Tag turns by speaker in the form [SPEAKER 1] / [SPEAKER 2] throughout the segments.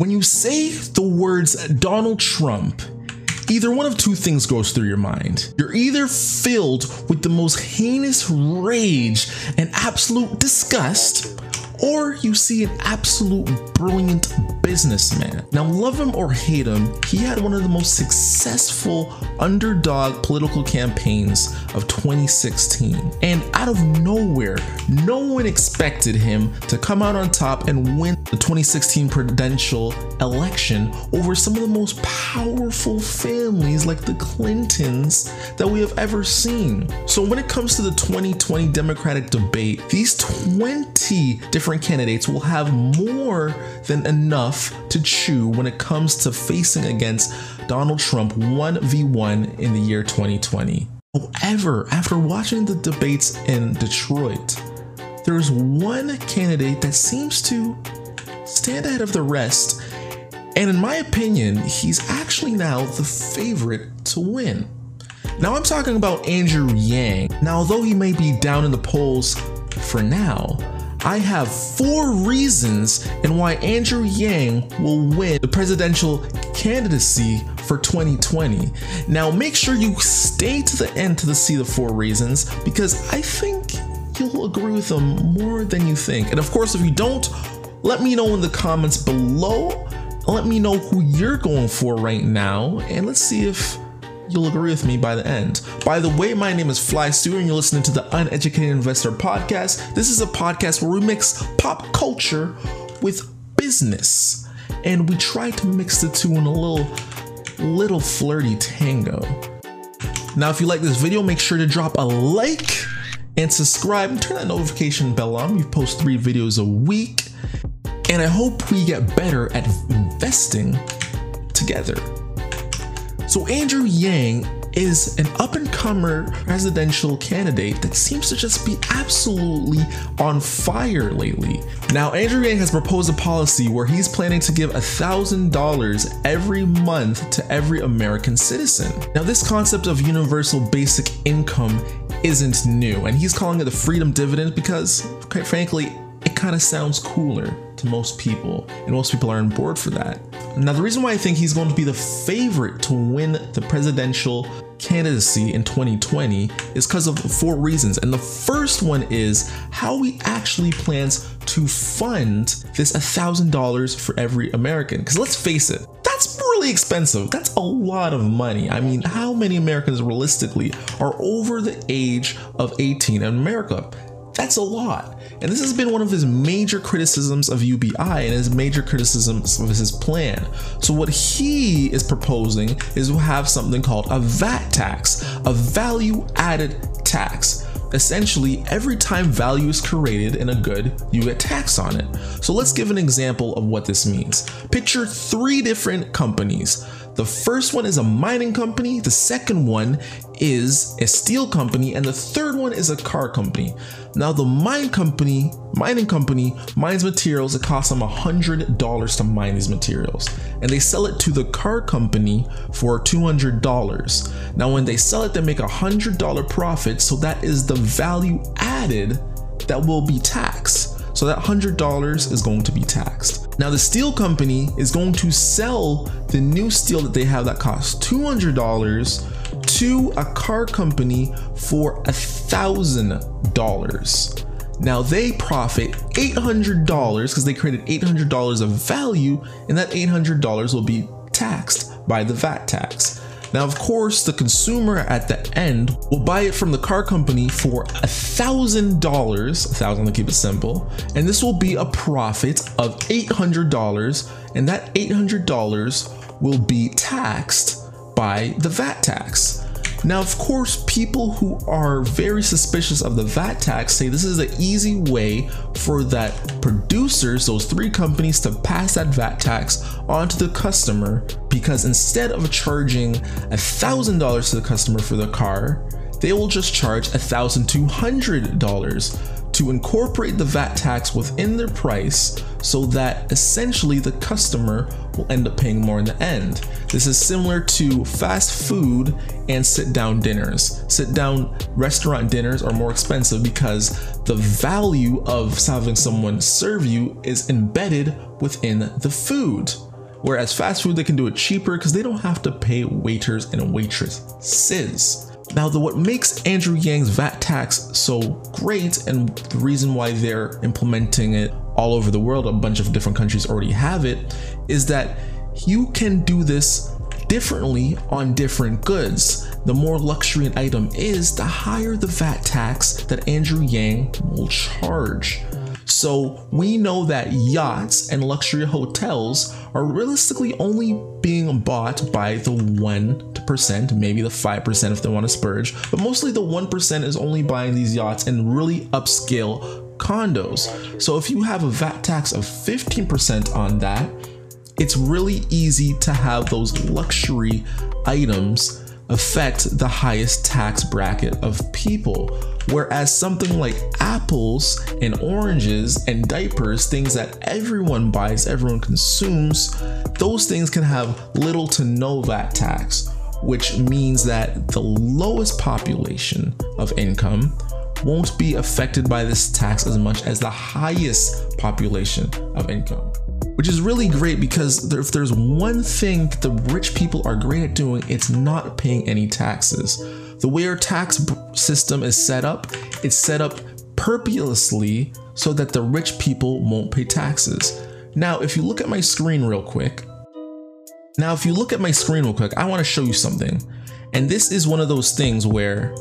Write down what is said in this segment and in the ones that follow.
[SPEAKER 1] When you say the words Donald Trump, either one of two things goes through your mind. You're either filled with the most heinous rage and absolute disgust, or you see an absolute brilliant businessman. Now, love him or hate him, he had one of the most successful underdog political campaigns of 2016. And out of nowhere, no one expected him to come out on top and win the 2016 presidential election over some of the most powerful families like the Clintons that we have ever seen. So, when it comes to the 2020 Democratic debate, these 20 different candidates will have more than enough to chew when it comes to facing against Donald Trump 1v1 in the year 2020. However, after watching the debates in Detroit, there's one candidate that seems to stand ahead of the rest, and in my opinion, he's actually now the favorite to win. Now, I'm talking about Andrew Yang. Now, although he may be down in the polls for now, I have four reasons and why Andrew Yang will win the presidential candidacy for 2020. Now, make sure you stay to the end to see the four reasons because I think you'll agree with them more than you think. And of course, if you don't, let me know in the comments below. Let me know who you're going for right now, and let's see if you'll agree with me by the end. By the way, my name is Fly Stu, and you're listening to the Uneducated Investor Podcast. This is a podcast where we mix pop culture with business, and we try to mix the two in a little, little flirty tango. Now, if you like this video, make sure to drop a like and subscribe and turn that notification bell on. We post three videos a week, and I hope we get better at investing together. So, Andrew Yang is an up and comer presidential candidate that seems to just be absolutely on fire lately. Now, Andrew Yang has proposed a policy where he's planning to give $1,000 every month to every American citizen. Now, this concept of universal basic income isn't new, and he's calling it the freedom dividend because, quite frankly, it kind of sounds cooler to most people, and most people are on board for that. Now, the reason why I think he's going to be the favorite to win the presidential candidacy in 2020 is because of four reasons. And the first one is how he actually plans to fund this $1,000 for every American. Because let's face it, that's really expensive. That's a lot of money. I mean, how many Americans realistically are over the age of 18 in America? That's a lot. And this has been one of his major criticisms of UBI and his major criticisms of his plan. So, what he is proposing is to have something called a VAT tax, a value added tax. Essentially, every time value is created in a good, you get tax on it. So, let's give an example of what this means. Picture three different companies the first one is a mining company, the second one is a steel company, and the third one is a car company. Now, the mine company, mining company, mines materials. It costs them $100 to mine these materials, and they sell it to the car company for $200. Now, when they sell it, they make a $100 profit, so that is the value added that will be taxed. So that $100 is going to be taxed. Now the steel company is going to sell the new steel that they have that costs $200 to a car company for $1,000. Now they profit $800 because they created $800 of value, and that $800 will be taxed by the VAT tax. Now, of course, the consumer at the end will buy it from the car company for a thousand dollars, a thousand to keep it simple, and this will be a profit of $800, and that $800 will be taxed by the VAT tax. Now, of course, people who are very suspicious of the VAT tax say this is an easy way for that producers, those three companies, to pass that VAT tax onto the customer because instead of charging $1,000 to the customer for the car, they will just charge $1,200 to incorporate the VAT tax within their price so that essentially the customer will end up paying more in the end. This is similar to fast food and sit down dinners. Sit down restaurant dinners are more expensive because the value of having someone serve you is embedded within the food. Whereas fast food, they can do it cheaper because they don't have to pay waiters and waitresses. Now, the, what makes Andrew Yang's VAT tax so great and the reason why they're implementing it all over the world, a bunch of different countries already have it, is that you can do this differently on different goods. The more luxury an item is, the higher the VAT tax that Andrew Yang will charge. So we know that yachts and luxury hotels are realistically only being bought by the 1%, maybe the 5% if they want to spurge, but mostly the 1% is only buying these yachts and really upscale condos. So if you have a VAT tax of 15% on that, it's really easy to have those luxury items affect the highest tax bracket of people. Whereas something like apples and oranges and diapers, things that everyone buys, everyone consumes, those things can have little to no VAT tax, which means that the lowest population of income won't be affected by this tax as much as the highest population of income which is really great because if there's one thing the rich people are great at doing, it's not paying any taxes. The way our tax system is set up, it's set up purposely so that the rich people won't pay taxes. Now, if you look at my screen real quick, now if you look at my screen real quick, I want to show you something. And this is one of those things where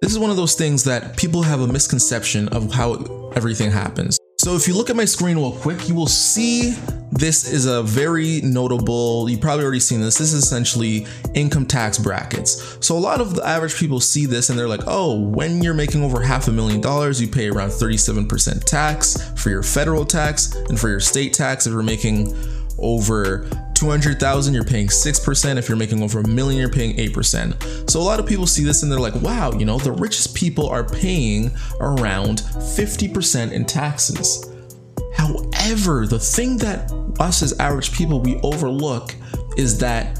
[SPEAKER 1] this is one of those things that people have a misconception of how everything happens. So if you look at my screen real quick, you will see this is a very notable, you've probably already seen this. This is essentially income tax brackets. So a lot of the average people see this and they're like, oh, when you're making over half a million dollars, you pay around 37% tax for your federal tax and for your state tax if you're making over 200,000, you're paying 6%. If you're making over a million, you're paying 8%. So a lot of people see this and they're like, wow, you know, the richest people are paying around 50% in taxes. However, the thing that us as average people we overlook is that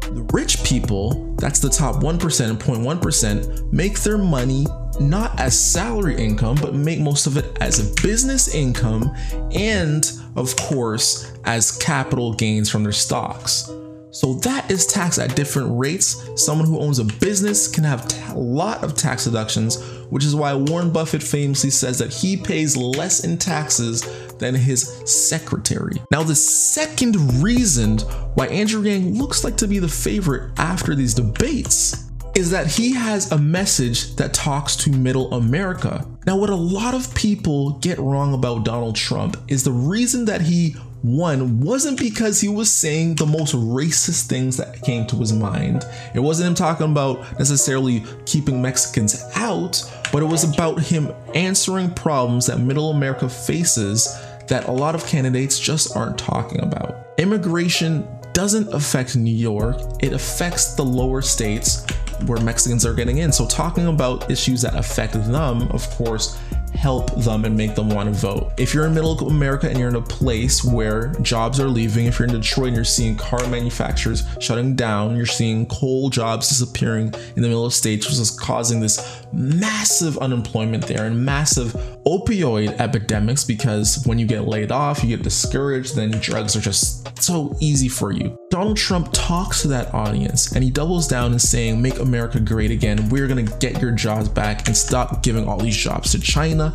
[SPEAKER 1] the rich people, that's the top 1% and 0.1%, make their money not as salary income, but make most of it as a business income and, of course, as capital gains from their stocks. So that is taxed at different rates. Someone who owns a business can have a lot of tax deductions, which is why Warren Buffett famously says that he pays less in taxes than his secretary. Now, the second reason why Andrew Yang looks like to be the favorite after these debates is that he has a message that talks to middle America. Now, what a lot of people get wrong about Donald Trump is the reason that he won wasn't because he was saying the most racist things that came to his mind. It wasn't him talking about necessarily keeping Mexicans out, but it was about him answering problems that middle America faces that a lot of candidates just aren't talking about. Immigration doesn't affect New York, it affects the lower states where Mexicans are getting in. So talking about issues that affect them, of course, help them and make them want to vote. If you're in middle America and you're in a place where jobs are leaving, if you're in Detroit and you're seeing car manufacturers shutting down, you're seeing coal jobs disappearing in the middle of states, which is causing this massive unemployment there and massive opioid epidemics because when you get laid off, you get discouraged, then drugs are just so easy for you. Donald Trump talks to that audience and he doubles down in saying, Make America great again. We're going to get your jobs back and stop giving all these jobs to China,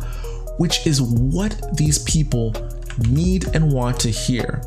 [SPEAKER 1] which is what these people need and want to hear.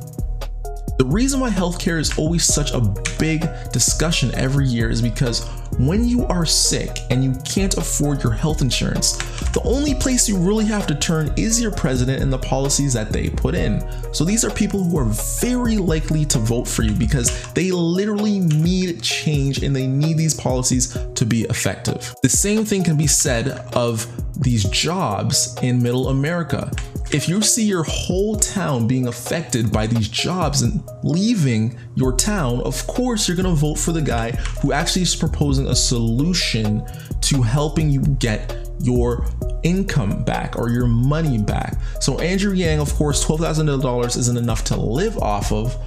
[SPEAKER 1] The reason why healthcare is always such a big discussion every year is because when you are sick and you can't afford your health insurance, the only place you really have to turn is your president and the policies that they put in. So these are people who are very likely to vote for you because they literally need change and they need these policies to be effective. The same thing can be said of these jobs in middle America if you see your whole town being affected by these jobs and leaving your town, of course you're gonna vote for the guy who actually is proposing a solution to helping you get your income back or your money back. So Andrew Yang, of course, $12,000 isn't enough to live off of,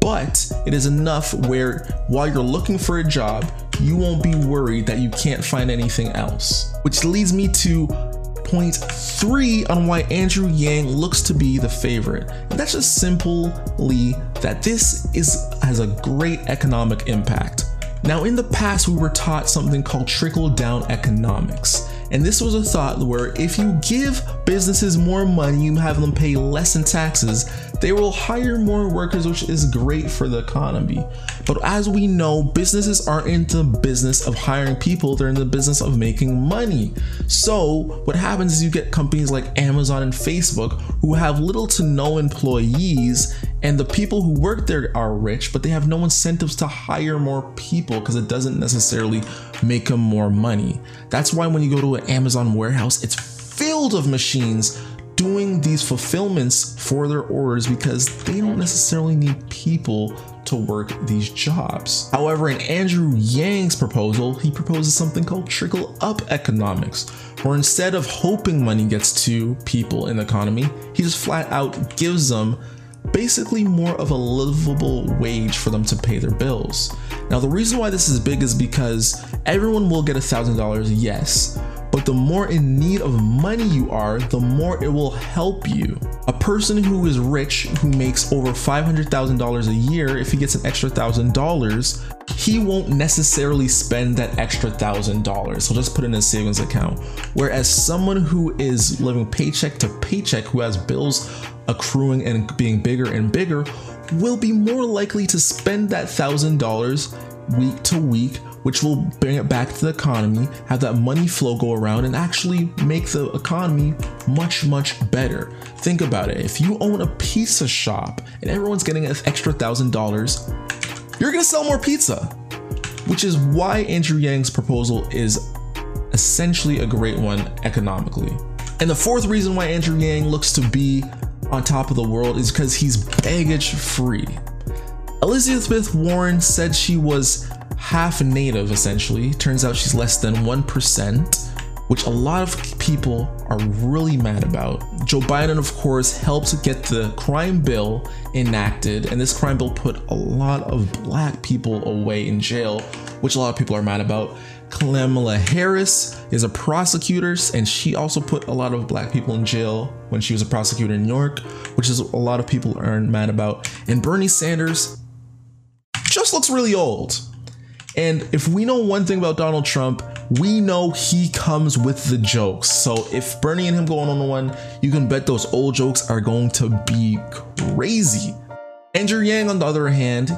[SPEAKER 1] but it is enough where while you're looking for a job, you won't be worried that you can't find anything else. Which leads me to point three on why Andrew Yang looks to be the favorite. And that's just simply that this is has a great economic impact. Now, in the past, we were taught something called trickle down economics. And this was a thought where if you give businesses more money, you have them pay less in taxes, they will hire more workers, which is great for the economy. But as we know, businesses aren't in the business of hiring people, they're in the business of making money. So, what happens is you get companies like Amazon and Facebook who have little to no employees, and the people who work there are rich, but they have no incentives to hire more people because it doesn't necessarily make them more money. That's why when you go to an Amazon warehouse, it's filled of machines doing these fulfillments for their orders because they don't necessarily need people to work these jobs. However, in Andrew Yang's proposal, he proposes something called trickle up economics, where instead of hoping money gets to people in the economy, he just flat out gives them basically more of a livable wage for them to pay their bills. Now, the reason why this is big is because everyone will get a $1,000, yes, but the more in need of money you are, the more it will help you. A person who is rich, who makes over $500,000 a year, if he gets an extra $1,000, he won't necessarily spend that extra $1,000. So just put it in a savings account. Whereas someone who is living paycheck to paycheck, who has bills accruing and being bigger and bigger, will be more likely to spend that $1,000 week to week which will bring it back to the economy, have that money flow go around, and actually make the economy much, much better. Think about it. If you own a pizza shop and everyone's getting an extra thousand dollars, you're gonna sell more pizza. Which is why Andrew Yang's proposal is essentially a great one economically. And the fourth reason why Andrew Yang looks to be on top of the world is because he's baggage free. Elizabeth Warren said she was half native essentially. Turns out she's less than 1%, which a lot of people are really mad about. Joe Biden, of course, helped get the crime bill enacted, and this crime bill put a lot of black people away in jail, which a lot of people are mad about. Kamala Harris is a prosecutor, and she also put a lot of black people in jail when she was a prosecutor in New York, which is a lot of people are mad about. And Bernie Sanders just looks really old. And if we know one thing about Donald Trump, we know he comes with the jokes. So if Bernie and him go on the one, you can bet those old jokes are going to be crazy. Andrew Yang, on the other hand,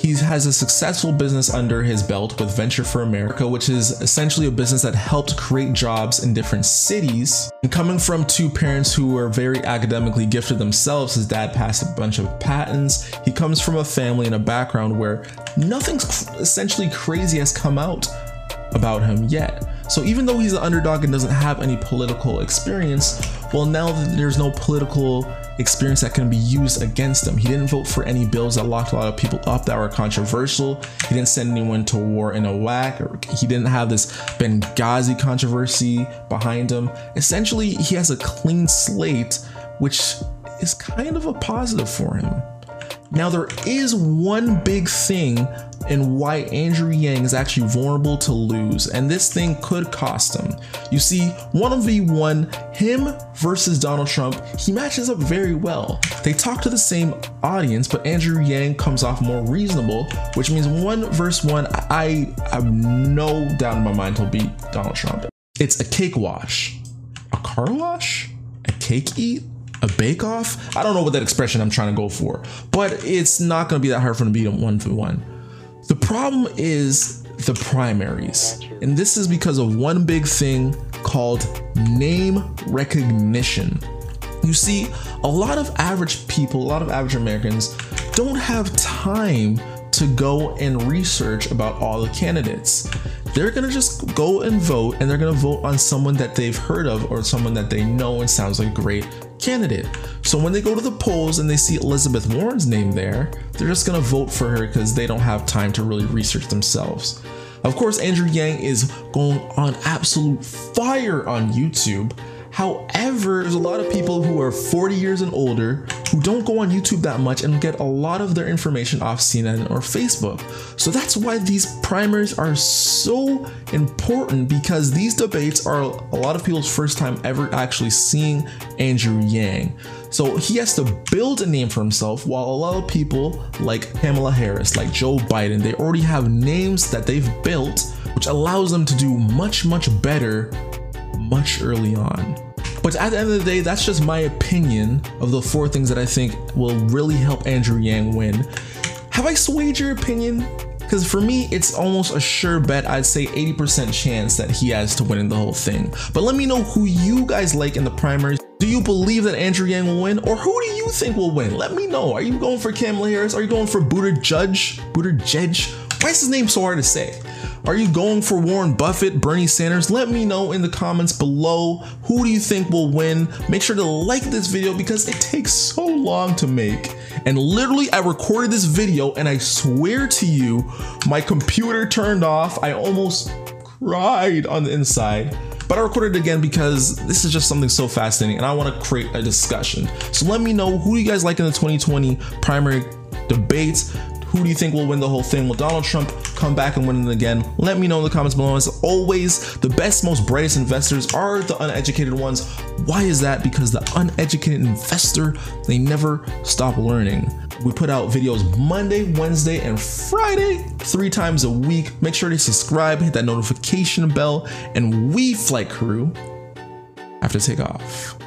[SPEAKER 1] he has a successful business under his belt with Venture for America, which is essentially a business that helped create jobs in different cities. And coming from two parents who were very academically gifted themselves, his dad passed a bunch of patents. He comes from a family and a background where nothing essentially crazy has come out about him yet. So even though he's an underdog and doesn't have any political experience, well, now that there's no political experience that can be used against him. He didn't vote for any bills that locked a lot of people up that were controversial. He didn't send anyone to war in Iraq. Or he didn't have this Benghazi controversy behind him. Essentially, he has a clean slate, which is kind of a positive for him. Now, there is one big thing in why Andrew Yang is actually vulnerable to lose, and this thing could cost him. You see, one of the one, him versus Donald Trump, he matches up very well. They talk to the same audience, but Andrew Yang comes off more reasonable, which means one versus one, I have no doubt in my mind he'll beat Donald Trump. It's a cake wash. A car wash? A cake eat? a bake off. I don't know what that expression I'm trying to go for, but it's not going to be that hard for him to beat him one for one. The problem is the primaries, and this is because of one big thing called name recognition. You see, a lot of average people, a lot of average Americans don't have time to go and research about all the candidates. They're gonna just go and vote, and they're gonna vote on someone that they've heard of or someone that they know and sounds like a great candidate. So when they go to the polls and they see Elizabeth Warren's name there, they're just gonna vote for her because they don't have time to really research themselves. Of course, Andrew Yang is going on absolute fire on YouTube However, there's a lot of people who are 40 years and older who don't go on YouTube that much and get a lot of their information off CNN or Facebook. So that's why these primaries are so important because these debates are a lot of people's first time ever actually seeing Andrew Yang. So he has to build a name for himself while a lot of people like Kamala Harris, like Joe Biden, they already have names that they've built, which allows them to do much, much better much early on. But at the end of the day, that's just my opinion of the four things that I think will really help Andrew Yang win. Have I swayed your opinion? Because for me, it's almost a sure bet. I'd say 80% chance that he has to win in the whole thing. But let me know who you guys like in the primaries. Do you believe that Andrew Yang will win, or who do you think will win? Let me know. Are you going for Kamala Harris? Are you going for Buttigieg? Buttigieg? Why is his name so hard to say? Are you going for Warren Buffett, Bernie Sanders? Let me know in the comments below. Who do you think will win? Make sure to like this video because it takes so long to make. And literally, I recorded this video and I swear to you, my computer turned off. I almost cried on the inside. But I recorded it again because this is just something so fascinating and I want to create a discussion. So let me know who you guys like in the 2020 primary debates. Who do you think will win the whole thing? Will Donald Trump come back and win it again? Let me know in the comments below. As always, the best, most brightest investors are the uneducated ones. Why is that? Because the uneducated investor, they never stop learning. We put out videos Monday, Wednesday, and Friday, three times a week. Make sure to subscribe, hit that notification bell, and we, Flight Crew, have to take off.